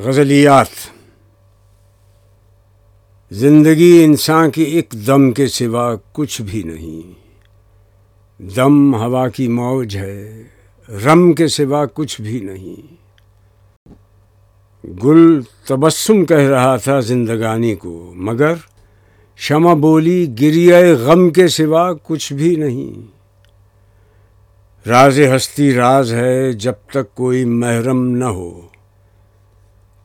गज़लियात। ज़िंदगी इंसान की एक दम के सिवा कुछ भी नहीं। दम हवा की मौज है, रम के सिवा कुछ भी नहीं। गुल तबस्सुम कह रहा था जिंदगानी को, मगर शमा बोली गिरिया गम के सिवा कुछ भी नहीं। राज हस्ती राज है जब तक कोई महरम न हो।